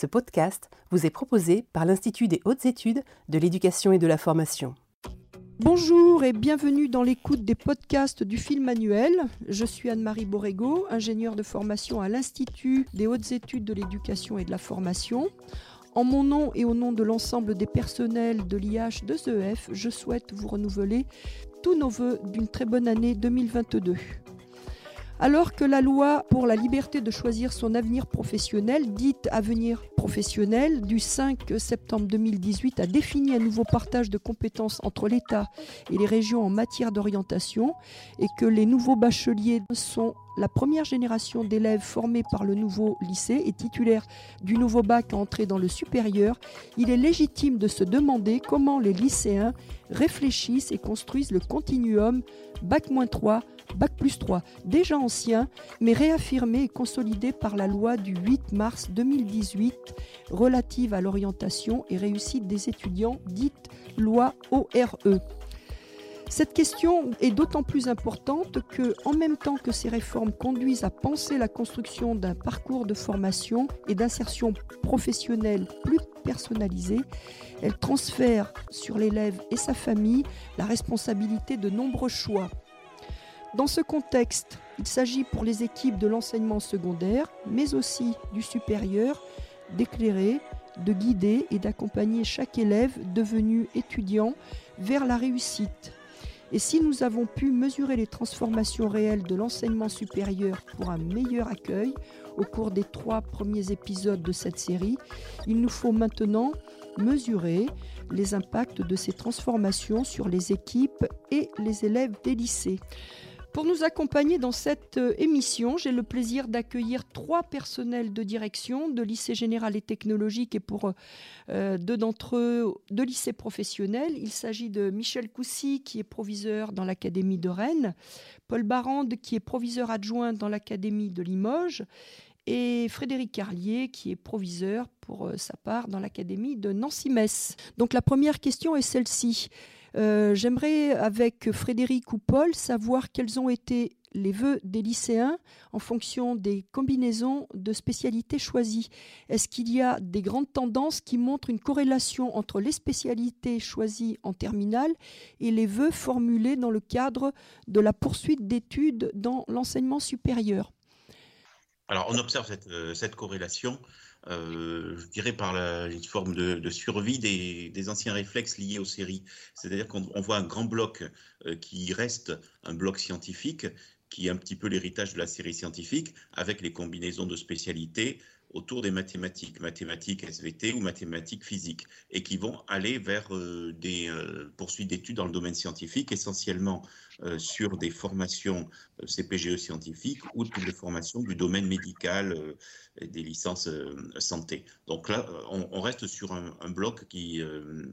Ce podcast vous est proposé par l'Institut des hautes études de l'éducation et de la formation. Bonjour et bienvenue dans l'écoute des podcasts du film manuel. Je suis Anne-Marie Borrego, ingénieure de formation à l'Institut des hautes études de l'éducation et de la formation. En mon nom et au nom de l'ensemble des personnels de l'IH 2EF, je souhaite vous renouveler tous nos voeux d'une très bonne année 2022. Alors que la loi pour la liberté de choisir son avenir professionnel, dite avenir professionnel, du 5 septembre 2018 a défini un nouveau partage de compétences entre l'État et les régions en matière d'orientation et que les nouveaux bacheliers sont la première génération d'élèves formés par le nouveau lycée et titulaires du nouveau bac à entrer dans le supérieur, il est légitime de se demander comment les lycéens réfléchissent et construisent le continuum bac-3 Bac plus 3, déjà ancien, mais réaffirmé et consolidé par la loi du 8 mars 2018 relative à l'orientation et réussite des étudiants, dite loi ORE. Cette question est d'autant plus importante que, en même temps que ces réformes conduisent à penser la construction d'un parcours de formation et d'insertion professionnelle plus personnalisé, elles transfèrent sur l'élève et sa famille la responsabilité de nombreux choix dans ce contexte, il s'agit pour les équipes de l'enseignement secondaire, mais aussi du supérieur, d'éclairer, de guider et d'accompagner chaque élève devenu étudiant vers la réussite. Et si nous avons pu mesurer les transformations réelles de l'enseignement supérieur pour un meilleur accueil au cours des trois premiers épisodes de cette série, il nous faut maintenant mesurer les impacts de ces transformations sur les équipes et les élèves des lycées. Pour nous accompagner dans cette euh, émission, j'ai le plaisir d'accueillir trois personnels de direction de lycée général et technologique et pour euh, deux d'entre eux de lycée professionnel. Il s'agit de Michel Coussy qui est proviseur dans l'Académie de Rennes, Paul Barande qui est proviseur adjoint dans l'Académie de Limoges et Frédéric Carlier qui est proviseur pour euh, sa part dans l'Académie de Nancy-Metz. Donc la première question est celle-ci. Euh, j'aimerais, avec Frédéric ou Paul, savoir quels ont été les vœux des lycéens en fonction des combinaisons de spécialités choisies. Est-ce qu'il y a des grandes tendances qui montrent une corrélation entre les spécialités choisies en terminale et les vœux formulés dans le cadre de la poursuite d'études dans l'enseignement supérieur? Alors, on observe cette, euh, cette corrélation euh, je dirais par la, une forme de, survie des, anciens réflexes liés aux séries. C'est-à-dire qu'on voit un grand bloc euh, qui reste un bloc scientifique, qui est un petit peu l'héritage de la série scientifique, avec les combinaisons de spécialités autour des mathématiques, mathématiques SVT ou mathématiques physiques, et qui vont aller vers euh, des poursuites d'études dans le domaine scientifique, essentiellement sur des formations CPGE scientifiques ou des formations du domaine médical des licences euh, santé. Donc là, euh, on, reste sur un, bloc qui, euh,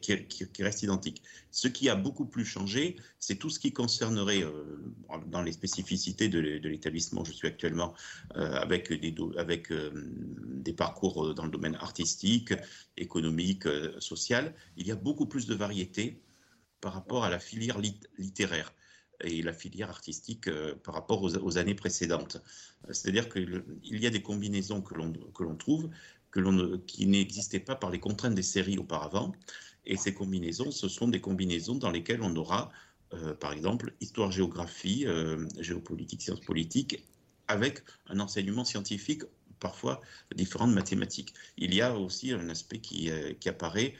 qui, qui, reste identique. Ce qui a beaucoup plus changé, c'est tout ce qui concernerait, dans les spécificités de, l'établissement où je suis actuellement, avec, des, avec des parcours dans le domaine artistique, économique, social, il y a beaucoup plus de variété par rapport à la filière littéraire et la filière artistique euh, par rapport aux, années précédentes. C'est-à-dire qu'il y a des combinaisons que l'on trouve que qui n'existaient pas par les contraintes des séries auparavant. Et ces combinaisons, ce sont des combinaisons dans lesquelles on aura, euh, par exemple, histoire-géographie, euh, géopolitique, sciences politiques, avec un enseignement scientifique parfois différent de mathématiques. Il y a aussi un aspect qui, qui apparaît,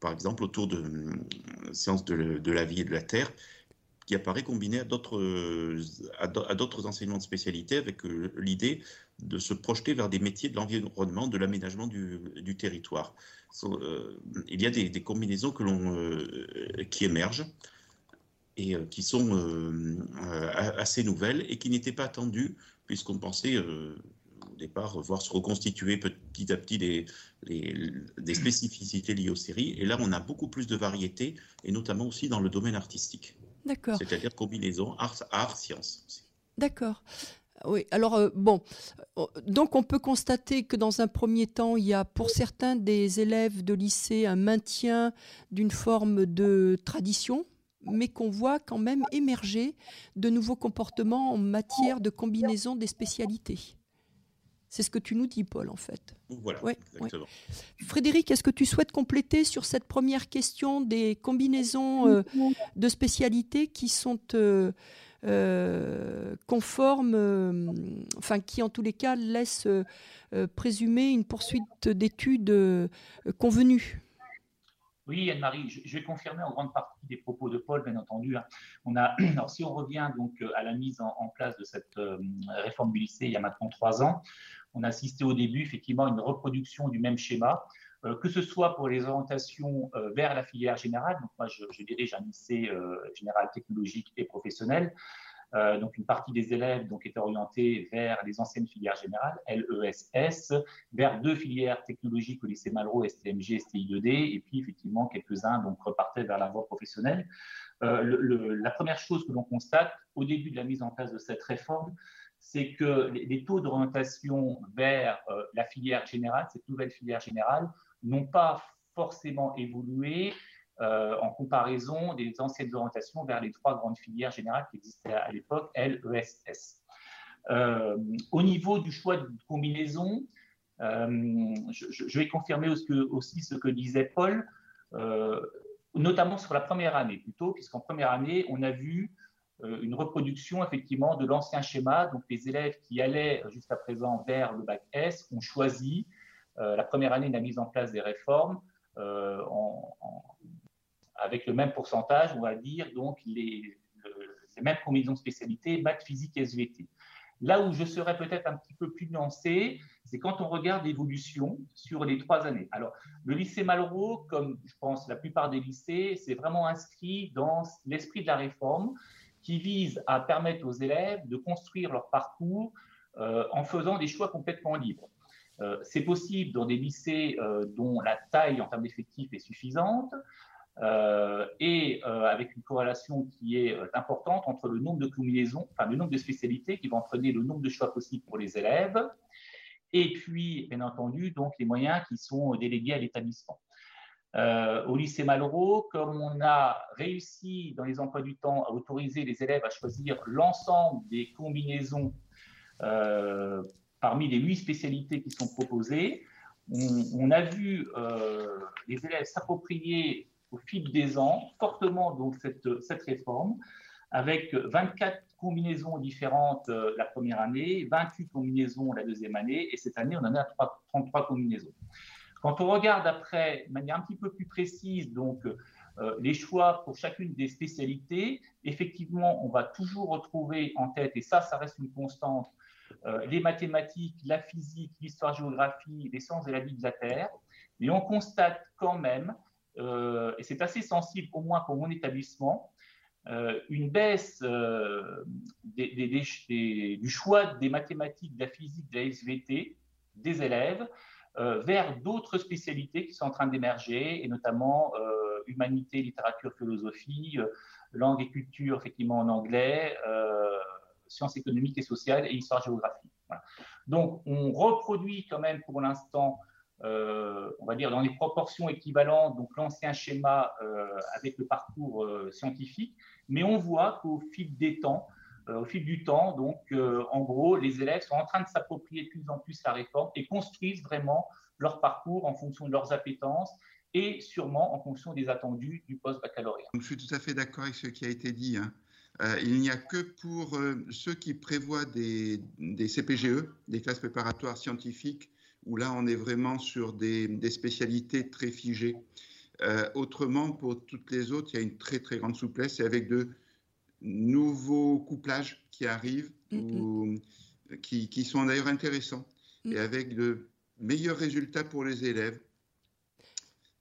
par exemple, autour de sciences de, la vie et de la Terre, qui apparaît combiné à d'autres, enseignements de spécialité avec euh, l'idée de se projeter vers des métiers de l'environnement, de l'aménagement du, territoire. Euh, il y a des, combinaisons euh, qui émergent et qui sont assez nouvelles et qui n'étaient pas attendues puisqu'on pensait au départ voir se reconstituer petit à petit des, des spécificités liées aux séries. Et là, on a beaucoup plus de variété, et notamment aussi dans le domaine artistique. D'accord. C'est-à-dire combinaison art, art science. D'accord. Oui, alors euh, bon, euh, donc on peut constater que dans un premier temps, il y a pour certains des élèves de lycée un maintien d'une forme de tradition, mais qu'on voit quand même émerger de nouveaux comportements en matière de combinaison des spécialités. C'est ce que tu nous dis, Paul, en fait. Voilà, exactement. Frédéric, est-ce que tu souhaites compléter sur cette première question des combinaisons euh, de spécialités qui sont euh, euh, conformes, enfin qui en tous les cas laissent présumer une poursuite d'études convenues? Oui, Anne-Marie, je vais confirmer en grande partie des propos de Paul, bien entendu. Hein. On a, alors, si on revient donc à la mise en, place de cette réforme du lycée il y a maintenant trois ans, on a assisté au début effectivement à une reproduction du même schéma, euh, que ce soit pour les orientations euh, vers la filière générale. Donc moi, je, dirige un lycée euh, général technologique et professionnel. Donc une partie des élèves donc est orientée vers les anciennes filières générales, LESS, vers deux filières technologiques au lycée Malraux, STMG, STI2D, et puis effectivement quelques-uns donc repartaient vers la voie professionnelle. la première chose que l'on constate au début de la mise en place de cette réforme, c'est que les, taux d'orientation vers euh, la filière générale, cette nouvelle filière générale, n'ont pas forcément évolué euh, en comparaison des anciennes orientations vers les trois grandes filières générales qui existaient à, l'époque, LESS. Euh, au niveau du choix de combinaison, je, vais confirmer aussi ce que disait Paul, notamment sur la première année plutôt, puisqu'en première année, on a vu euh, une reproduction effectivement de l'ancien schéma. Donc les élèves qui allaient jusqu'à présent vers le bac S ont choisi euh, la première année de la mise en place des réformes euh, avec le même pourcentage, on va dire, donc les, les mêmes combinaisons spécialités, maths, physique SVT. Là où je serais peut-être un petit peu plus nuancé, c'est quand on regarde l'évolution sur les trois années. Alors, le lycée Malraux, comme je pense la plupart des lycées, c'est vraiment inscrit dans l'esprit de la réforme qui vise à permettre aux élèves de construire leur parcours euh, en faisant des choix complètement libres. Euh, c'est possible dans des lycées euh, dont la taille en termes d'effectifs est suffisante et avec une corrélation qui est importante entre le nombre de combinaisons, enfin le nombre de spécialités qui vont entraîner le nombre de choix possibles pour les élèves et puis, bien entendu, donc les moyens qui sont délégués à l'établissement. Euh, au lycée Malraux, comme on a réussi dans les emplois du temps à autoriser les élèves à choisir l'ensemble des combinaisons euh, parmi les huit spécialités qui sont proposées, on, a vu euh, les élèves s'approprier au fil des ans fortement donc cette, cette réforme avec 24 combinaisons différentes la première année, 28 combinaisons la deuxième année, et cette année, on en a 33 combinaisons. Quand on regarde après, de manière un petit peu plus précise, donc euh, les choix pour chacune des spécialités, effectivement, on va toujours retrouver en tête, et ça, ça reste une constante, euh, les mathématiques, la physique, l'histoire-géographie, les sciences de la vie de la Terre. Mais on constate quand même, euh, et c'est assez sensible au moins pour mon établissement, une baisse du choix des mathématiques, de la physique, de la SVT des élèves euh, vers d'autres spécialités qui sont en train d'émerger, et notamment euh, humanité, littérature, philosophie, euh, langue et culture, effectivement en anglais, sciences économiques et sociales et histoire-géographie. Donc, on reproduit quand même pour l'instant, on va dire dans les proportions équivalentes, donc l'ancien schéma avec le parcours scientifique, mais on voit qu'au fil des temps, au fil du temps. Donc, euh, en gros, les élèves sont en train de s'approprier de plus en plus la réforme et construisent vraiment leur parcours en fonction de leurs appétences et sûrement en fonction des attendus du post-baccalauréat. Je suis tout à fait d'accord avec ce qui a été dit. Hein. Euh, il n'y a que pour euh, ceux qui prévoient des, CPGE, des classes préparatoires scientifiques, où là on est vraiment sur des, spécialités très figées. autrement, pour toutes les autres, il y a une très très grande souplesse et avec de nouveaux couplages qui arrivent, ou, qui, qui, sont d'ailleurs intéressants, mm. et avec de meilleurs résultats pour les élèves.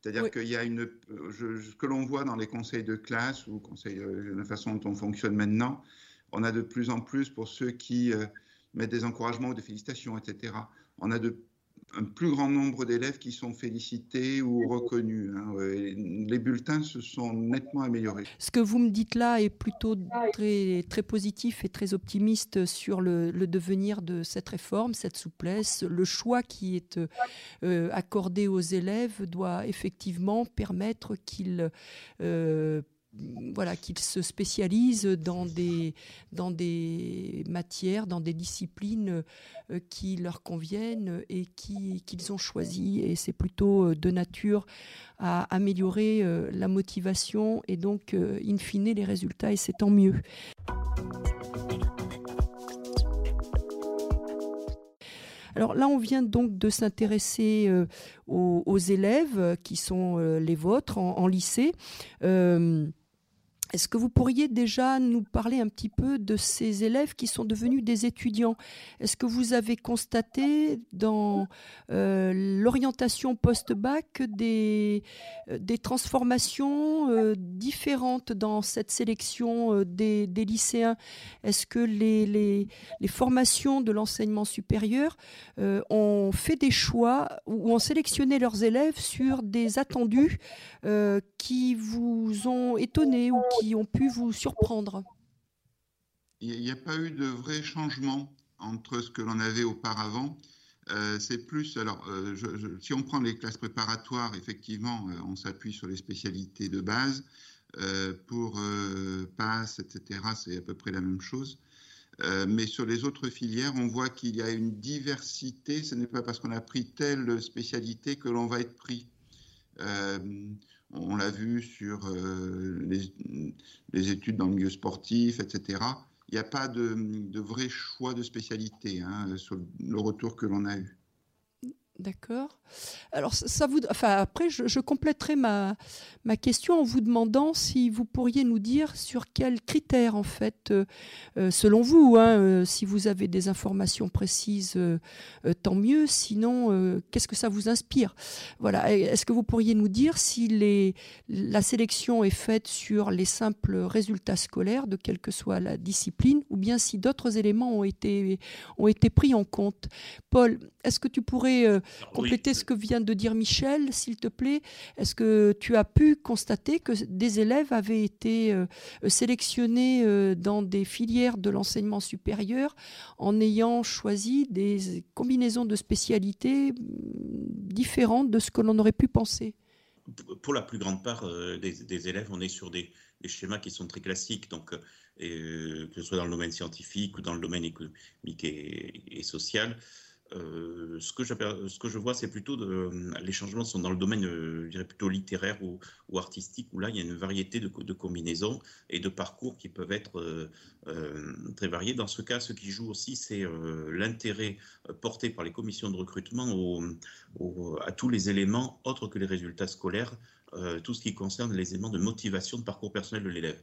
C'est-à-dire qu'il y a une, ce que l'on voit dans les conseils de classe ou conseils, euh, la façon dont on fonctionne maintenant, on a de plus en plus pour ceux qui euh, mettent des encouragements ou des félicitations, etc. On a de un plus grand nombre d'élèves qui sont félicités ou reconnus. Hein, les bulletins se sont nettement améliorés. Ce que vous me dites là est plutôt très, très positif et très optimiste sur le, devenir de cette réforme, cette souplesse. Le choix qui est euh, accordé aux élèves doit effectivement permettre qu'ils euh, voilà, qu'ils se spécialisent dans des, dans des matières, dans des disciplines euh, qui leur conviennent et qu'ils ont choisies. Et c'est plutôt euh, de nature à améliorer euh, la motivation et donc, in fine, les résultats, et c'est tant mieux. Alors là, on vient donc de s'intéresser aux, élèves qui sont les vôtres en, lycée. Est-ce que vous pourriez déjà nous parler un petit peu de ces élèves qui sont devenus des étudiants? Est-ce que vous avez constaté dans euh, l'orientation post-bac des, euh, transformations euh, différentes dans cette sélection des, lycéens? Est-ce que les, les, formations de l'enseignement supérieur ont fait des choix ou ont sélectionné leurs élèves sur des attendus qui vous ont étonné ont pu vous surprendre Il n'y a pas eu de vrai changement entre ce que l'on avait auparavant. Euh, c'est plus, alors, euh, si on prend les classes préparatoires, effectivement, euh, on s'appuie sur les spécialités de base. pour PASS, etc., c'est à peu près la même chose. mais sur les autres filières, on voit qu'il y a une diversité. Ce n'est pas parce qu'on a pris telle spécialité que l'on va être pris. On l'a vu sur euh, les, études dans le milieu sportif, etc. Il n'y a pas de, vrai choix de spécialité hein, sur le retour que l'on a eu. D'accord. Alors, ça vous, enfin, après, je, compléterai ma, ma question en vous demandant si vous pourriez nous dire sur quels critères, en fait, euh, euh, selon vous, hein, euh, si vous avez des informations précises, tant mieux. Sinon, qu'est-ce que ça vous inspire? Voilà. Est-ce que vous pourriez nous dire si les, la sélection est faite sur les simples résultats scolaires, de quelle que soit la discipline, ou bien si d'autres éléments ont été, ont été pris en compte? Paul, est-ce que tu pourrais compléter ce que vient de dire Michel, s'il te plaît? Est-ce que tu as pu constater que des élèves avaient été euh, sélectionnés euh, dans des filières de l'enseignement supérieur en ayant choisi des combinaisons de spécialités mm, différentes de ce que l'on aurait pu penser? Pour la plus grande part euh, des, élèves, on est sur des, schémas qui sont très classiques. Donc, que ce soit dans le domaine scientifique ou dans le domaine économique et social. Euh, ce, que je, vois, c'est plutôt les changements sont dans le domaine, euh, je plutôt littéraire ou, artistique, où là, il y a une variété de, combinaisons et de parcours qui peuvent être euh, très variés. Dans ce cas, ce qui joue aussi, c'est l'intérêt porté par les commissions de recrutement à tous les éléments autres que les résultats scolaires, tout ce qui concerne les éléments de motivation de parcours personnel de l'élève.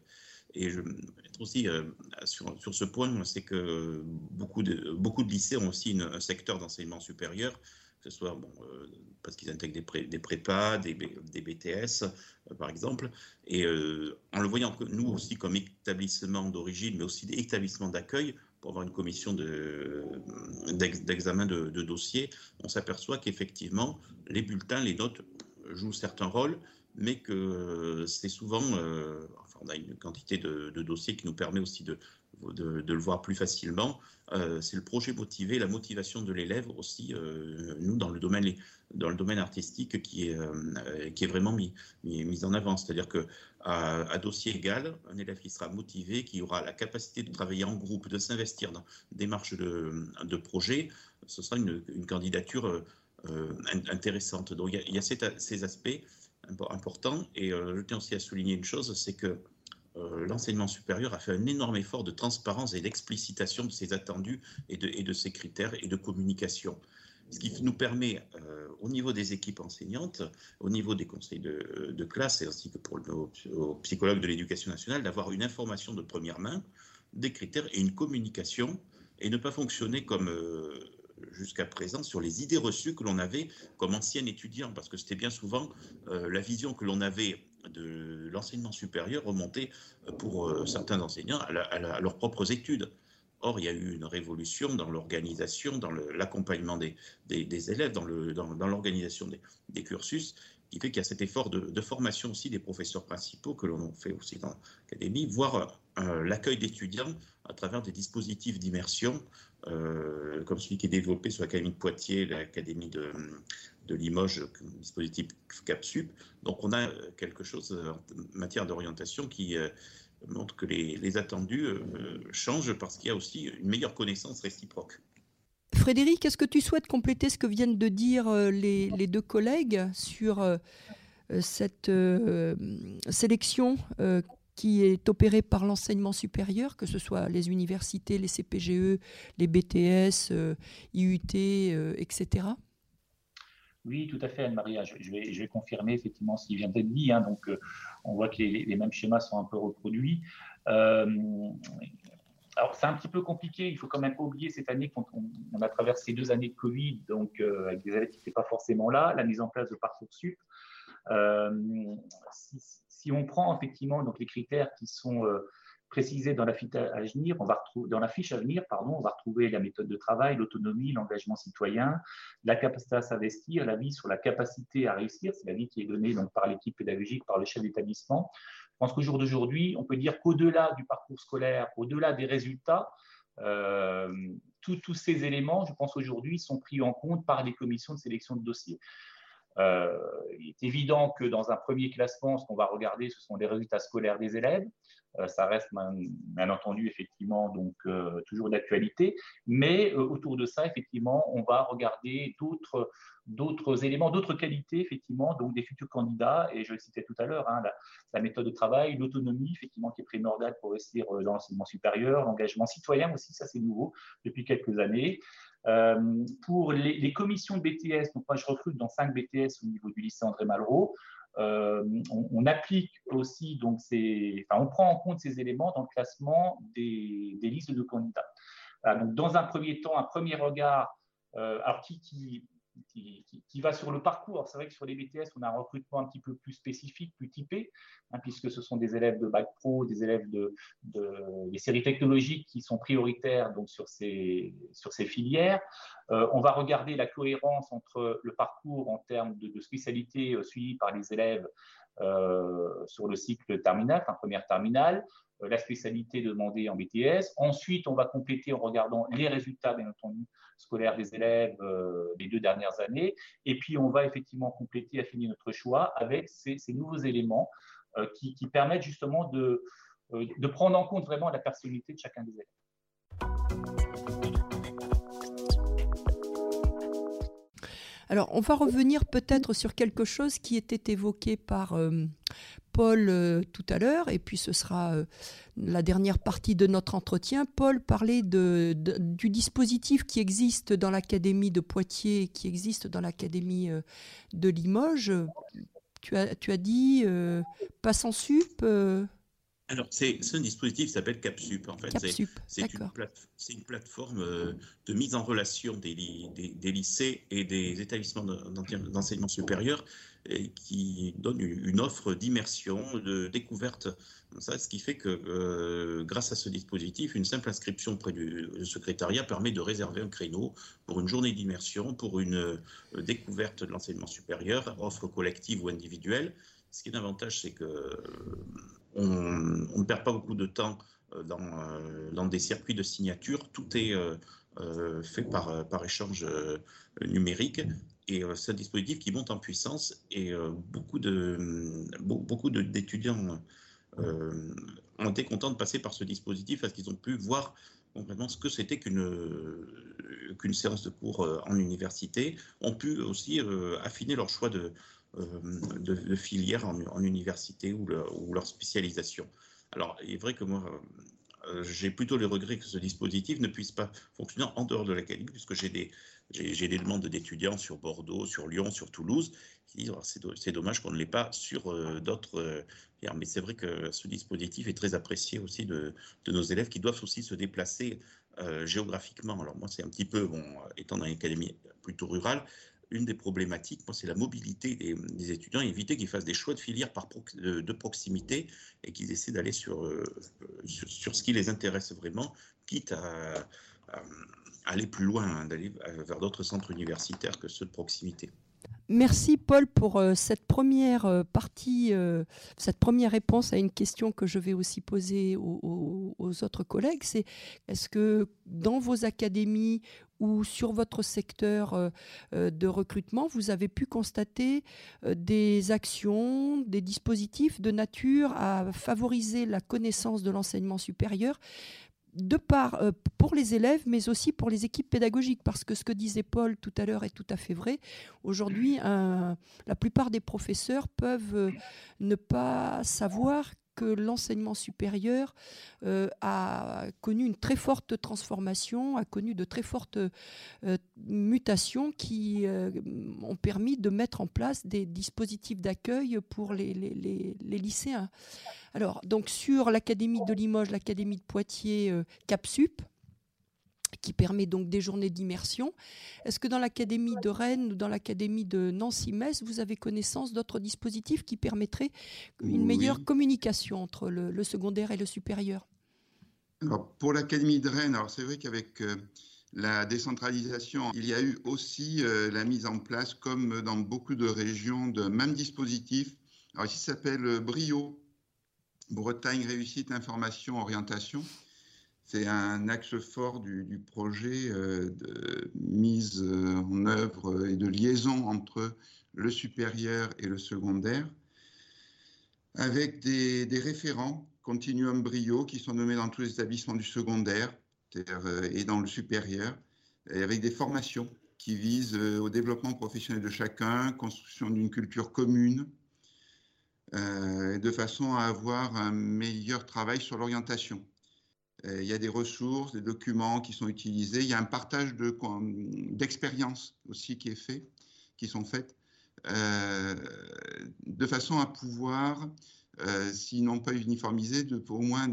Et je être aussi euh, sur, sur, ce point, c'est que beaucoup de, beaucoup de lycées ont aussi un secteur d'enseignement supérieur, que ce soit euh, parce qu'ils intègrent des, prépas, des, BTS, euh, par exemple. Et en le voyant nous aussi comme établissement d'origine, mais aussi des établissements d'accueil, pour avoir une commission d'examen de, de, dossiers, on s'aperçoit qu'effectivement, les bulletins, les notes jouent certains rôles, mais que c'est souvent, on a une quantité de, dossiers qui nous permet aussi de, de, le voir plus facilement. Euh, c'est le projet motivé, la motivation de l'élève aussi, euh, nous, dans le domaine, dans le domaine artistique, qui est, euh, qui est vraiment mis, mis, en avant. C'est-à-dire qu'à à dossier égal, un élève qui sera motivé, qui aura la capacité de travailler en groupe, de s'investir dans des marches de, de projet, ce sera une, candidature intéressante. Donc il y a, ces aspects importants. Et je tiens aussi à souligner une chose, c'est que euh, l'enseignement supérieur a fait un énorme effort de transparence et d'explicitation de ses attendus et de, ses critères et de communication. Ce qui nous permet, euh, au niveau des équipes enseignantes, au niveau des conseils de, classe et ainsi que pour le psychologues de l'éducation nationale, d'avoir une information de première main, des critères et une communication et ne pas fonctionner comme euh, jusqu'à présent sur les idées reçues que l'on avait comme ancien étudiant, parce que c'était bien souvent la vision que l'on avait de l'enseignement supérieur remontait euh, pour euh, certains enseignants à, leurs propres études. Or, il y a eu une révolution dans l'organisation, dans l'accompagnement des, élèves, dans l'organisation dans des, cursus, qui fait qu'il y a cet effort de, formation aussi des professeurs principaux que l'on fait aussi dans l'académie, voire euh, l'accueil d'étudiants à travers des dispositifs d'immersion, comme celui qui est développé sur l'Académie de Poitiers, l'Académie de, de Limoges, dispositif CAPSUP. Donc on a quelque chose en matière d'orientation qui montre que les, attendus changent parce qu'il y a aussi une meilleure connaissance réciproque. Frédéric, est-ce que tu souhaites compléter ce que viennent de dire les, les deux collègues sur cette sélection qui est opéré par l'enseignement supérieur, que ce soit les universités, les CPGE, les BTS, euh, IUT, euh, etc. Oui, tout à fait, Anne-Marie. Je, vais, confirmer effectivement ce qui vient d'être dit. Hein. donc, euh, on voit que les, mêmes schémas sont un peu reproduits. alors, c'est un petit peu compliqué. Il faut quand même pas oublier cette année qu'on on, a traversé deux années de Covid, donc avec des élèves qui n'étaient pas forcément là, la mise en place de Parcoursup. Si, si on prend effectivement donc les critères qui sont précisés dans la fiche à venir, on va retrouver dans la fiche à venir, pardon, on va retrouver la méthode de travail, l'autonomie, l'engagement citoyen, la capacité à s'investir, l'avis sur la capacité à réussir, c'est l'avis qui est donné donc par l'équipe pédagogique, par le chef d'établissement. Je pense qu'au jour d'aujourd'hui, on peut dire qu'au-delà du parcours scolaire, au-delà des résultats, euh, tous ces éléments, je pense aujourd'hui, sont pris en compte par les commissions de sélection de dossiers. Euh, il est évident que dans un premier classement, ce qu'on va regarder, ce sont les résultats scolaires des élèves. Euh, ça reste bien, entendu effectivement donc euh, toujours d'actualité, mais autour de ça, effectivement, on va regarder d'autres éléments, d'autres qualités, effectivement, donc des futurs candidats, et je le citais tout à l'heure, hein, la, méthode de travail, l'autonomie, effectivement, qui est primordiale pour réussir dans l'enseignement supérieur, l'engagement citoyen aussi, ça c'est nouveau depuis quelques années, euh, pour les, commissions de BTS, donc moi je recrute dans 5 BTS au niveau du lycée André Malraux, euh, on, applique aussi, donc ces, enfin, on prend en compte ces éléments dans le classement des, listes de candidats. donc dans un premier temps, un premier regard, euh, alors qui, qui, va sur le parcours. C'est vrai que sur les BTS, on a un recrutement un petit peu plus spécifique, plus typé, hein, puisque ce sont des élèves de bac pro, des élèves de, des séries technologiques qui sont prioritaires donc sur ces, sur ces filières. Euh, on va regarder la cohérence entre le parcours en termes de, de spécialité euh, suivie par les élèves euh, sur le cycle terminal, enfin première terminale, la spécialité demandée en BTS. Ensuite, on va compléter en regardant les résultats, scolaires des élèves euh, des deux dernières années. Et puis, on va effectivement compléter, affiner notre choix avec ces, nouveaux éléments euh, qui, permettent justement de, prendre en compte vraiment la personnalité de chacun des élèves. Alors, on va revenir peut-être sur quelque chose qui était évoqué par euh, Paul euh, tout à l'heure, et puis ce sera euh, la dernière partie de notre entretien. Paul parlait de, du dispositif qui existe dans l'Académie de Poitiers, qui existe dans l'Académie de Limoges. Tu as, tu as dit passe en sup alors, c'est un dispositif s'appelle CapSup, en fait. C'est une, plateforme euh, de mise en relation des, lycées et des établissements d'enseignement supérieur qui donne une offre d'immersion, de découverte. Ça, ce qui fait que, euh, grâce à ce dispositif, une simple inscription auprès du secrétariat permet de réserver un créneau pour une journée d'immersion, pour une euh, découverte de l'enseignement supérieur, offre collective ou individuelle. Ce qui est un avantage, c'est que on, ne perd pas beaucoup de temps euh, euh, dans, des circuits de signature. Tout est euh, fait par, échange numérique. Et c'est un dispositif qui monte en puissance et beaucoup d'étudiants ont été contents de passer par ce dispositif parce qu'ils ont pu voir ce que c'était qu'une qu'une séance de cours en université, ont pu aussi affiner leur choix de, euh, de, filières en, université ou, leur spécialisation. Alors, il est vrai que moi, euh, j'ai plutôt le regret que ce dispositif ne puisse pas fonctionner en dehors de l'académie, puisque j'ai des, demandes d'étudiants sur Bordeaux, sur Lyon, sur Toulouse, qui disent oh, c'est, dommage qu'on ne l'ait pas sur euh, d'autres. mais c'est vrai que ce dispositif est très apprécié aussi de, nos élèves qui doivent aussi se déplacer géographiquement. Alors moi, c'est un petit peu, étant dans une académie plutôt rurale, une des problématiques, c'est la mobilité des, étudiants, éviter qu'ils fassent des choix de filière par de, proximité et qu'ils essaient d'aller euh, sur, sur, ce qui les intéresse vraiment, quitte à, aller plus loin, hein, d'aller vers d'autres centres universitaires que ceux de proximité. Merci Paul pour euh, cette première euh, partie, cette première réponse à une question que je vais aussi poser aux, aux autres collègues. C'est est-ce que dans vos académies où sur votre secteur euh, euh, de recrutement, vous avez pu constater des actions, des dispositifs de nature à favoriser la connaissance de l'enseignement supérieur de part pour les élèves, mais aussi pour les équipes pédagogiques, parce que ce que disait Paul tout à l'heure est tout à fait vrai. Aujourd'hui, la plupart des professeurs peuvent ne pas savoir que l'enseignement supérieur euh, a connu une très forte transformation, a connu de très fortes euh, mutations qui euh, ont permis de mettre en place des dispositifs d'accueil pour les, les, lycéens. Alors, donc sur l'Académie de Limoges, l'Académie de Poitiers, CAPSUP, qui permet donc des journées d'immersion. Est-ce que dans l'Académie de Rennes ou dans l'Académie de Nancy-Metz, vous avez connaissance d'autres dispositifs qui permettraient une meilleure communication entre le, secondaire et le supérieur? Alors, Pour l'Académie de Rennes, c'est vrai qu'avec euh, la décentralisation, il y a eu aussi euh, la mise en place, comme dans beaucoup de régions, de même dispositif. Alors ici, ça s'appelle euh, BRIO, Bretagne Réussite Information Orientation. C'est un axe fort du, projet euh, de mise euh, en œuvre et de liaison entre le supérieur et le secondaire, avec des, référents Continuum Brio qui sont nommés dans tous les établissements du secondaire euh, et dans le supérieur, avec des formations qui visent au développement professionnel de chacun, construction d'une culture commune, de façon à avoir un meilleur travail sur l'orientation. Euh, il y a des ressources, des documents qui sont utilisés. Il y a un partage d'expériences aussi qui est fait, qui sont faites, euh, de façon à pouvoir, euh, sinon pas uniformiser, de, au moins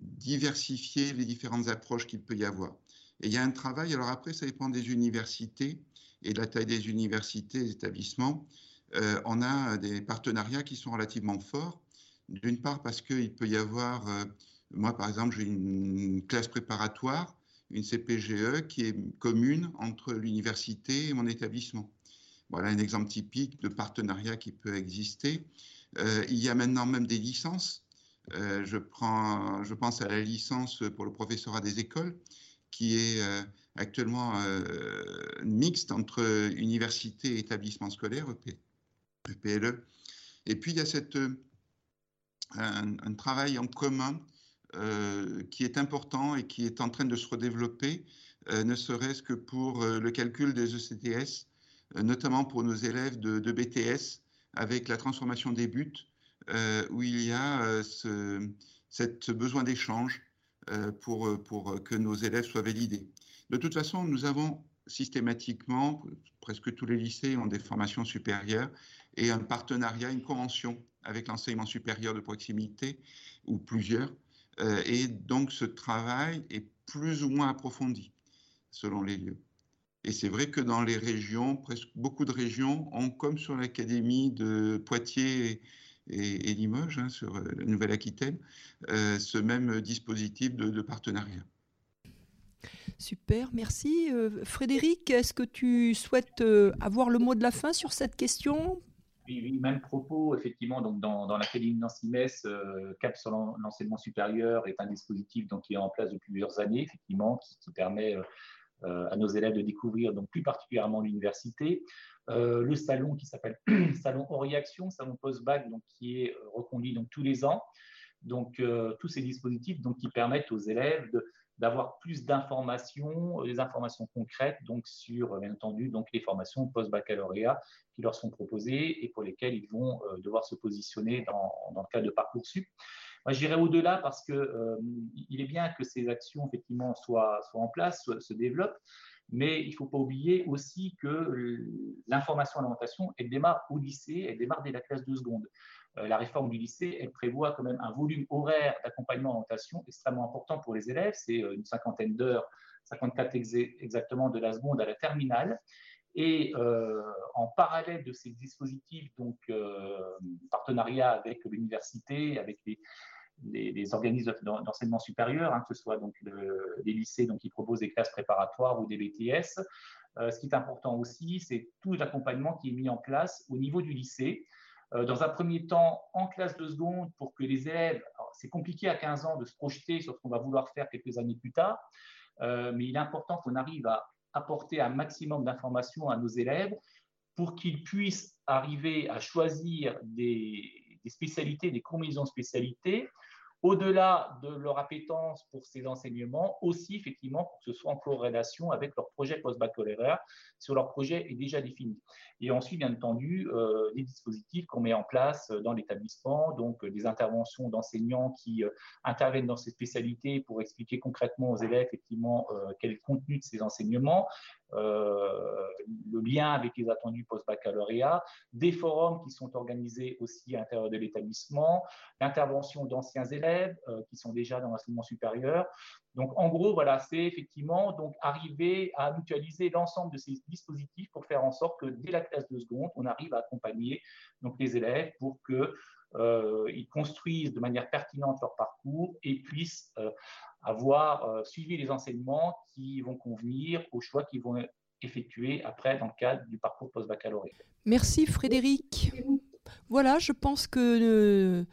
diversifier les différentes approches qu'il peut y avoir. Et il y a un travail, alors après, ça dépend des universités et de la taille des universités, des établissements. on a des partenariats qui sont relativement forts. D'une part parce qu'il peut y avoir moi, par exemple, j'ai une classe préparatoire, une CPGE, qui est commune entre l'université et mon établissement. Voilà un exemple typique de partenariat qui peut exister. Euh, il y a maintenant même des licences. Euh, je, pense à la licence pour le professorat des écoles, qui est euh, actuellement mixte entre université et établissement scolaire, EPLE. E. Et puis, il y a cette, un travail en commun euh, qui est important et qui est en train de se redévelopper, euh, ne serait-ce que pour euh, le calcul des ECTS, notamment pour nos élèves de, BTS, avec la transformation des buts, où il y a ce, cette besoin d'échange pour, pour que nos élèves soient validés. De toute façon, nous avons systématiquement, presque tous les lycées ont des formations supérieures et un partenariat, une convention avec l'enseignement supérieur de proximité ou plusieurs euh, et donc ce travail est plus ou moins approfondi selon les lieux. Et c'est vrai que dans les régions, presque beaucoup de régions ont, comme sur l'Académie de Poitiers et, Limoges, hein, sur euh, la Nouvelle-Aquitaine, euh, ce même dispositif de, partenariat. Super, merci. Frédéric, est-ce que tu souhaites avoir le mot de la fin sur cette question? Oui, même propos, effectivement, donc dans, dans l'Académie Nancy-Metz, euh, CAP sur l'enseignement supérieur est un dispositif donc, qui est en place depuis plusieurs années, effectivement, qui, permet euh, euh, à nos élèves de découvrir donc, plus particulièrement l'université. le salon qui s'appelle Salon Oriaction, salon post-bac, qui est reconduit donc, tous les ans. Donc, tous ces dispositifs donc, qui permettent aux élèves de, d'avoir plus d'informations, des informations concrètes donc sur, bien entendu, donc les formations post-baccalauréat qui leur sont proposées et pour lesquelles ils vont euh, devoir se positionner dans, le cadre de Parcoursup. Moi, j'irai au-delà parce que euh, il est bien que ces actions effectivement soient, soient en place, se développent, mais il ne faut pas oublier aussi que l'information à l'orientation, elle démarre au lycée, elle démarre dès la classe de seconde. Euh, la réforme du lycée, elle prévoit quand même un volume horaire d'accompagnement d'orientation extrêmement important pour les élèves. C'est une cinquantaine d'heures, 54 exactement de la seconde à la terminale. Et euh, en parallèle de ces dispositifs, donc euh, partenariat avec l'université, avec les, organismes d'enseignement supérieur, hein, que ce soit donc les lycées donc, qui proposent des classes préparatoires ou des BTS. Euh, ce qui est important aussi, c'est tout l'accompagnement qui est mis en place au niveau du lycée. Dans un premier temps, en classe de seconde, pour que les élèves, c'est compliqué à 15 ans de se projeter sur ce qu'on va vouloir faire quelques années plus tard, mais il est important qu'on arrive à apporter un maximum d'informations à nos élèves pour qu'ils puissent arriver à choisir des, des spécialités, des combinaisons de spécialités au-delà de leur appétence pour ces enseignements, aussi effectivement que ce soit en corrélation avec leur projet post-baccalauréat, si leur projet est déjà défini. Et ensuite, bien entendu, euh, les dispositifs qu'on met en place dans l'établissement, donc euh, des interventions d'enseignants qui euh, interviennent dans ces spécialités pour expliquer concrètement aux élèves effectivement quel est le contenu de ces enseignements, le lien avec les attendus post-baccalauréat, des forums qui sont organisés aussi à l'intérieur de l'établissement, l'intervention d'anciens élèves qui sont déjà dans l'enseignement supérieur. Donc, en gros, voilà, c'est effectivement donc arriver à mutualiser l'ensemble de ces dispositifs pour faire en sorte que dès la classe de seconde, on arrive à accompagner donc les élèves pour que euh, ils construisent de manière pertinente leur parcours et puissent euh, avoir euh, suivi les enseignements qui vont convenir aux choix qu'ils vont effectuer après dans le cadre du parcours post-baccalauréat. Merci Frédéric. Voilà, je pense que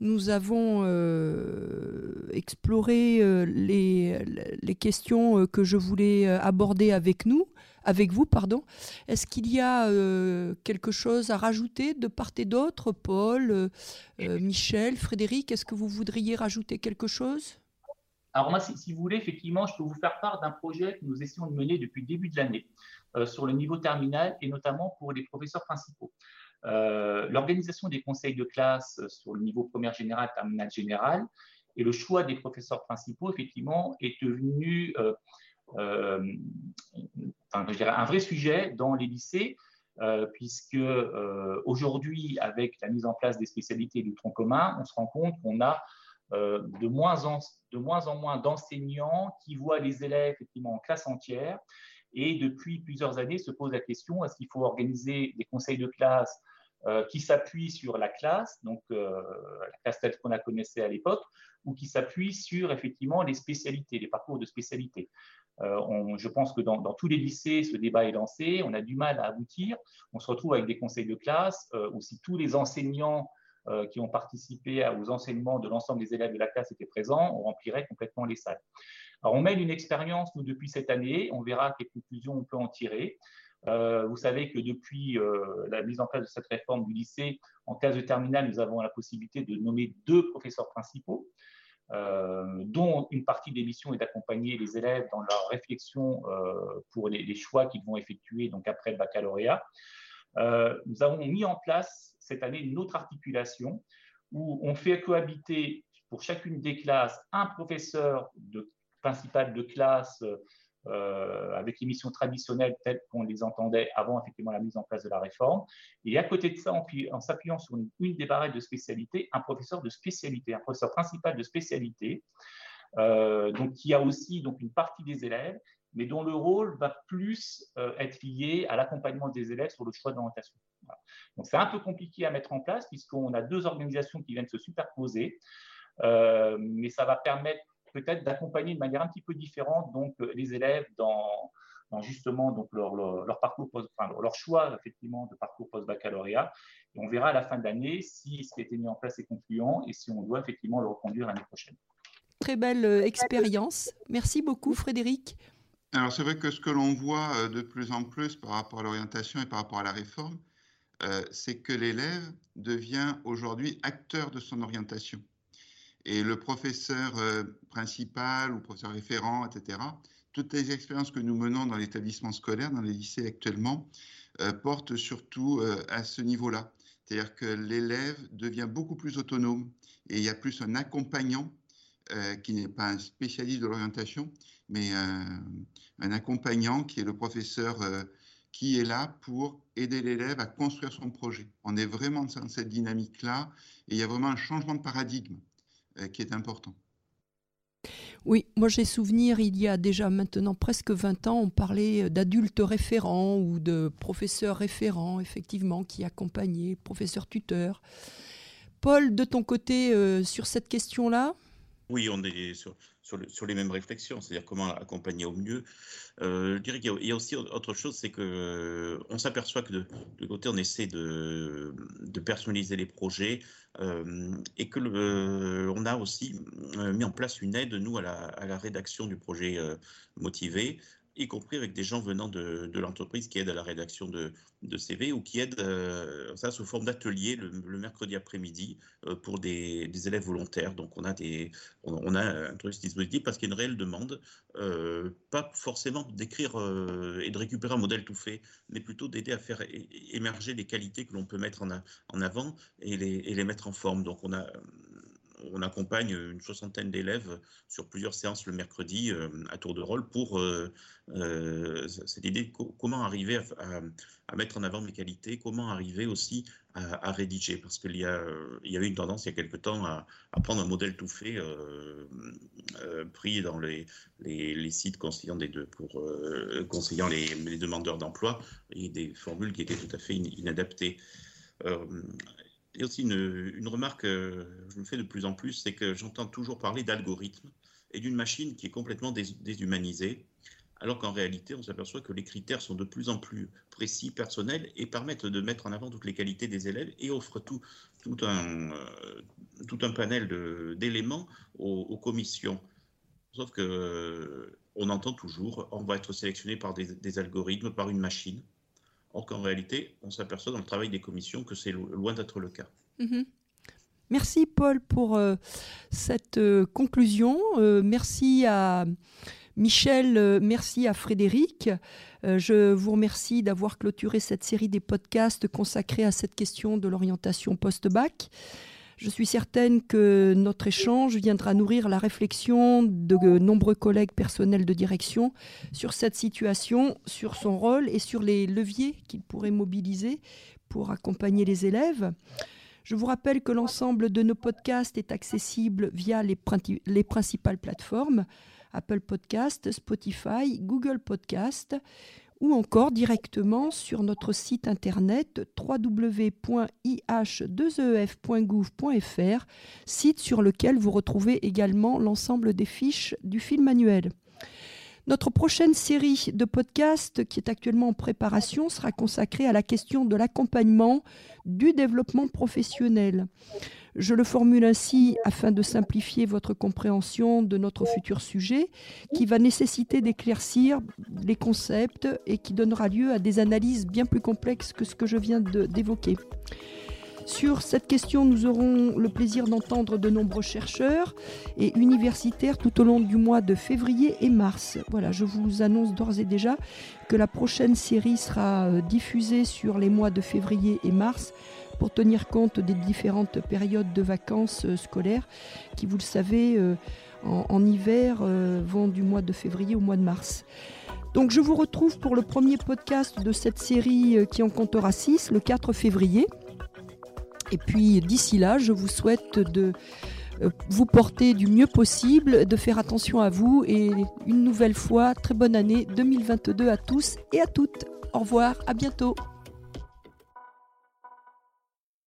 nous avons exploré les, les, questions que je voulais aborder avec nous avec vous, pardon. Est-ce qu'il y a euh, quelque chose à rajouter de part et d'autre, Paul, euh, euh, Michel, Frédéric Est-ce que vous voudriez rajouter quelque chose? Alors moi, si, vous voulez, effectivement, je peux vous faire part d'un projet que nous essayons de mener depuis le début de l'année sur le niveau terminal et notamment pour les professeurs principaux. L'organisation des conseils de classe sur le niveau première générale, terminale générale et le choix des professeurs principaux, effectivement, est devenu un vrai sujet dans les lycées, euh, puisque euh, aujourd'hui, avec la mise en place des spécialités du tronc commun, on se rend compte qu'on a euh, de, moins en, de moins en moins d'enseignants qui voient les élèves effectivement en classe entière. Et depuis plusieurs années, se pose la question est-ce qu'il faut organiser des conseils de classe qui s'appuient sur la classe, donc la classe telle qu'on la connaissait à l'époque, ou qui s'appuient sur effectivement les spécialités, les parcours de spécialité? Euh, je pense que dans, tous les lycées, ce débat est lancé. On a du mal à aboutir. On se retrouve avec des conseils de classe euh, où si tous les enseignants euh, qui ont participé aux enseignements de l'ensemble des élèves de la classe étaient présents, on remplirait complètement les salles. Alors, on mène une expérience, nous, depuis cette année. On verra quelles conclusions on peut en tirer. vous savez que depuis la mise en place de cette réforme du lycée, en classe de terminale, nous avons la possibilité de nommer deux professeurs principaux. Euh, dont une partie des missions est d'accompagner les élèves dans leur réflexion euh, pour les, choix qu'ils vont effectuer donc après le baccalauréat. Euh, nous avons mis en place cette année une autre articulation où on fait cohabiter pour chacune des classes un professeur de, principal de classe euh, avec les missions traditionnelles telles qu'on les entendait avant effectivement la mise en place de la réforme. Et à côté de ça, en, s'appuyant sur une, des barrettes de spécialité, un professeur de spécialité, un professeur principal de spécialité, euh, donc qui a aussi donc une partie des élèves, mais dont le rôle va plus euh, être lié à l'accompagnement des élèves sur le choix d'orientation. Donc c'est un peu compliqué à mettre en place puisqu'on a deux organisations qui viennent se superposer, mais ça va permettre peut-être d'accompagner de manière un petit peu différente donc euh, les élèves dans, justement donc leur, leur, parcours enfin, leur choix effectivement de parcours post-baccalauréat. Et on verra à la fin de l'année si ce qui a été mis en place est concluant et si on doit effectivement le reconduire l'année prochaine. Très belle euh, expérience. Merci beaucoup Frédéric. Alors c'est vrai que ce que l'on voit euh, de plus en plus par rapport à l'orientation et par rapport à la réforme, c'est que l'élève devient aujourd'hui acteur de son orientation. Et le professeur euh, principal ou professeur référent, etc., toutes les expériences que nous menons dans l'établissement scolaire, dans les lycées actuellement, euh, portent surtout euh, à ce niveau-là. C'est-à-dire que l'élève devient beaucoup plus autonome et il y a plus un accompagnant qui n'est pas un spécialiste de l'orientation, mais un accompagnant qui est le professeur qui est là pour aider l'élève à construire son projet. On est vraiment dans cette dynamique-là et il y a vraiment un changement de paradigme. Euh, qui est important. Oui, moi j'ai souvenir, il y a déjà maintenant presque 20 ans, on parlait d'adultes référents ou de professeurs référents, effectivement, qui accompagnaient, professeurs tuteurs. Paul, de ton côté, euh, sur cette question-là? Oui, on est sur, sur, les mêmes réflexions, c'est-à-dire comment accompagner au mieux. Euh, je dirais qu'il y, a aussi autre chose, c'est que euh, on s'aperçoit que de, de, côté, on essaie de, personnaliser les projets euh, et que le, on a aussi mis en place une aide, nous, à la rédaction du projet motivé. Y compris avec des gens venant de, l'entreprise qui aident à la rédaction de, CV ou qui aident euh, ça sous forme d'atelier le, mercredi après-midi euh, pour des, élèves volontaires. Donc on a, des, on, a un dispositif parce qu'il y a une réelle demande, euh, pas forcément d'écrire et de récupérer un modèle tout fait, mais plutôt d'aider à faire émerger les qualités que l'on peut mettre en, en avant et les, et les mettre en forme. Donc on a on accompagne une soixantaine d'élèves sur plusieurs séances le mercredi euh, à tour de rôle pour euh, euh, cette idée comment arriver à, mettre en avant mes qualités, comment arriver aussi à, rédiger, parce qu'il y, a, il avait une tendance il y a quelque temps à, prendre un modèle tout fait pris dans les, les, sites conseillant, des deux, pour, conseillant les, demandeurs d'emploi et des formules qui étaient tout à fait inadaptées. A aussi une, remarque que je me fais de plus en plus, c'est que j'entends toujours parler d'algorithme et d'une machine qui est complètement déshumanisée, alors qu'en réalité, on s'aperçoit que les critères sont de plus en plus précis, personnels, et permettent de mettre en avant toutes les qualités des élèves et offrent tout, tout, un, euh, tout un panel d'éléments aux, commissions. Sauf que euh, on entend toujours, on va être sélectionné par des algorithmes, par une machine. Or qu'en réalité, on s'aperçoit dans le travail des commissions que c'est loin d'être le cas. Mhm. Merci Paul pour euh, cette euh, conclusion. Euh, merci à Michel, merci à Frédéric. je vous remercie d'avoir clôturé cette série des podcasts consacrés à cette question de l'orientation post-bac. Je suis certaine que notre échange viendra nourrir la réflexion de nombreux collègues personnels de direction sur cette situation, sur son rôle et sur les leviers qu'il pourrait mobiliser pour accompagner les élèves. Je vous rappelle que l'ensemble de nos podcasts est accessible via les, principales plateformes Apple Podcast, Spotify, Google Podcast ou encore directement sur notre site internet www.ih2ef.gouv.fr, site sur lequel vous retrouvez également l'ensemble des fiches du film manuel. Notre prochaine série de podcasts, qui est actuellement en préparation, sera consacrée à la question de l'accompagnement du développement professionnel. Je le formule ainsi afin de simplifier votre compréhension de notre futur sujet, qui va nécessiter d'éclaircir les concepts et qui donnera lieu à des analyses bien plus complexes que ce que je viens d'évoquer. Sur cette question, nous aurons le plaisir d'entendre de nombreux chercheurs et universitaires tout au long du mois de février et mars. Voilà, je vous annonce d'ores et déjà que la prochaine série sera euh, diffusée sur les mois de février et mars pour tenir compte des différentes périodes de vacances euh, scolaires qui, vous le savez, euh, en, hiver vont du mois de février au mois de mars. Donc je vous retrouve pour le premier podcast de cette série qui en comptera 6 le 4 février. Et puis d'ici là, je vous souhaite de euh, vous porter du mieux possible, de faire attention à vous et une nouvelle fois, très bonne année 2022 à tous et à toutes. Au revoir, à bientôt.